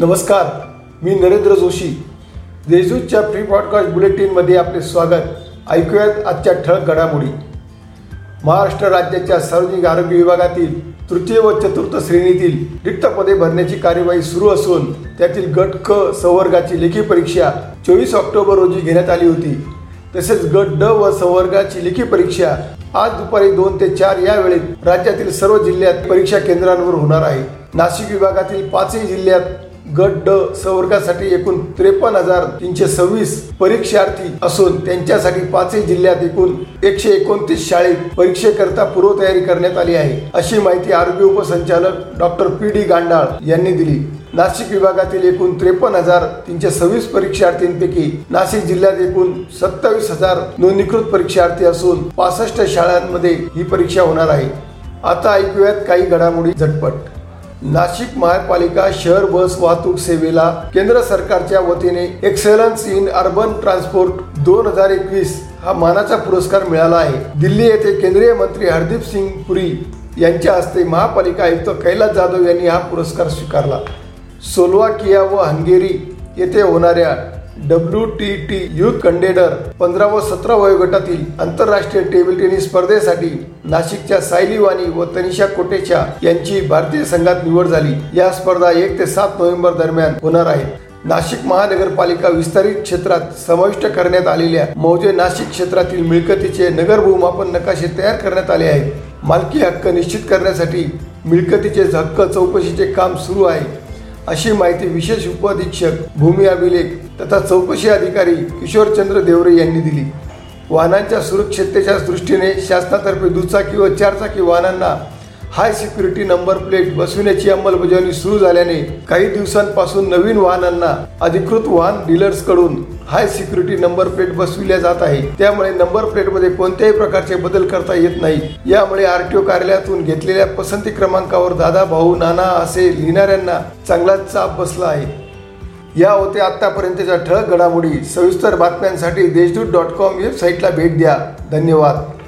नमस्कार मी नरेंद्र जोशी. देशदूतच्या प्री ब्रॉडकास्ट बुलेटिनमध्ये आपले स्वागत. ऐकूयात आजच्या ठळक घडामोडी. महाराष्ट्र राज्याच्या सार्वजनिक आरोग्य विभागातील तृतीय व चतुर्थ श्रेणीतील रिक्त पदे भरण्याची कार्यवाही सुरू असून त्यातील गट क संवर्गाची लेखी परीक्षा चोवीस ऑक्टोबर रोजी घेण्यात आली होती. तसेच गट ड व संवर्गाची लेखी परीक्षा आज दुपारी दोन ते चार या वेळेत राज्यातील सर्व जिल्ह्यात परीक्षा केंद्रांवर होणार आहे. नाशिक विभागातील पाचही जिल्ह्यात गट ड संवर्गासाठी एकूण त्रेपन्न हजार तीनशे सव्वीस परीक्षार्थी असून त्यांच्यासाठी पाचही जिल्ह्यात एकूण एकशे एकोणतीस शाळेत परीक्षेकरता पूर्वतयारी करण्यात आली आहे. अशी माहिती आरोग्य उपसंचालक डॉक्टर पी डी गांडाळ यांनी दिली. नाशिक विभागातील एकूण त्रेपन्न हजार तीनशे सव्वीस परीक्षार्थींपैकी नाशिक जिल्ह्यात एकूण सत्तावीस हजार नोंदणीकृत परीक्षार्थी असून पासष्ट शाळांमध्ये ही परीक्षा होणार आहे. आता ऐकूयात काही घडामोडी झटपट. नाशिक महापालिका शहर बस वाहतूक सेवेला केंद्र सरकारच्या वतीने एक्सेलन्स इन अर्बन ट्रान्सपोर्ट दोन हजार एकवीस हा मानाचा पुरस्कार मिळाला आहे. दिल्ली येथे केंद्रीय मंत्री हरदीप सिंग पुरी यांच्या हस्ते महापालिका आयुक्त कैलास जाधव यांनी हा पुरस्कार स्वीकारला. सोलवाकिया व हंगेरी येथे होणाऱ्या W T T youth contender पंधरा व सतरा वयोगटातील आंतरराष्ट्रीय टेबल टेनिस स्पर्धेसाठी नाशिकच्या सायली वाणी व तनिषा कोटेचा यांची भारतीय संघात निवड झाली. या स्पर्धा एक ते सात नोव्हेंबर दरम्यान होणार आहे नाशिक महानगरपालिका विस्तारित क्षेत्रात समाविष्ट करण्यात आलेल्या मौजे नाशिक क्षेत्रातील मिळकतीचे नगर भूमापन नकाशे तयार करण्यात आले आहेत. मालकी हक्क निश्चित करण्यासाठी मिळकतीचे हक्क चौकशीचे काम सुरू आहे. अशी माहिती विशेष उपअधीक्षक भूमी अभिलेख तथा चौकशी अधिकारी किशोरचंद्र देवरे यांनी दिली. वाहनांच्या सुरक्षिततेच्या दृष्टीने शासनातर्फे दुचाकी व चारचाकी वाहनांना हाय सिक्युरिटी नंबर प्लेट बसविण्याची अंमलबजावणी सुरू झाल्याने काही दिवसांपासून नवीन वाहनांना अधिकृत वाहन डीलर्सकडून हाय सिक्युरिटी नंबर प्लेट बसविल्या जात आहे. त्यामुळे नंबर प्लेटमध्ये कोणत्याही प्रकारचे बदल करता येत नाही. यामुळे आरटीओ कार्यालयातून घेतलेल्या पसंती क्रमांकावर दादा भाऊ नाना असे लिहिणाऱ्यांना चांगलाच चाप बसला आहे. या होत्या आतापर्यंतच्या ठळक घडामोडी. सविस्तर बातम्यांसाठी देशदूत डॉट कॉम वेबसाईटला भेट द्या. धन्यवाद.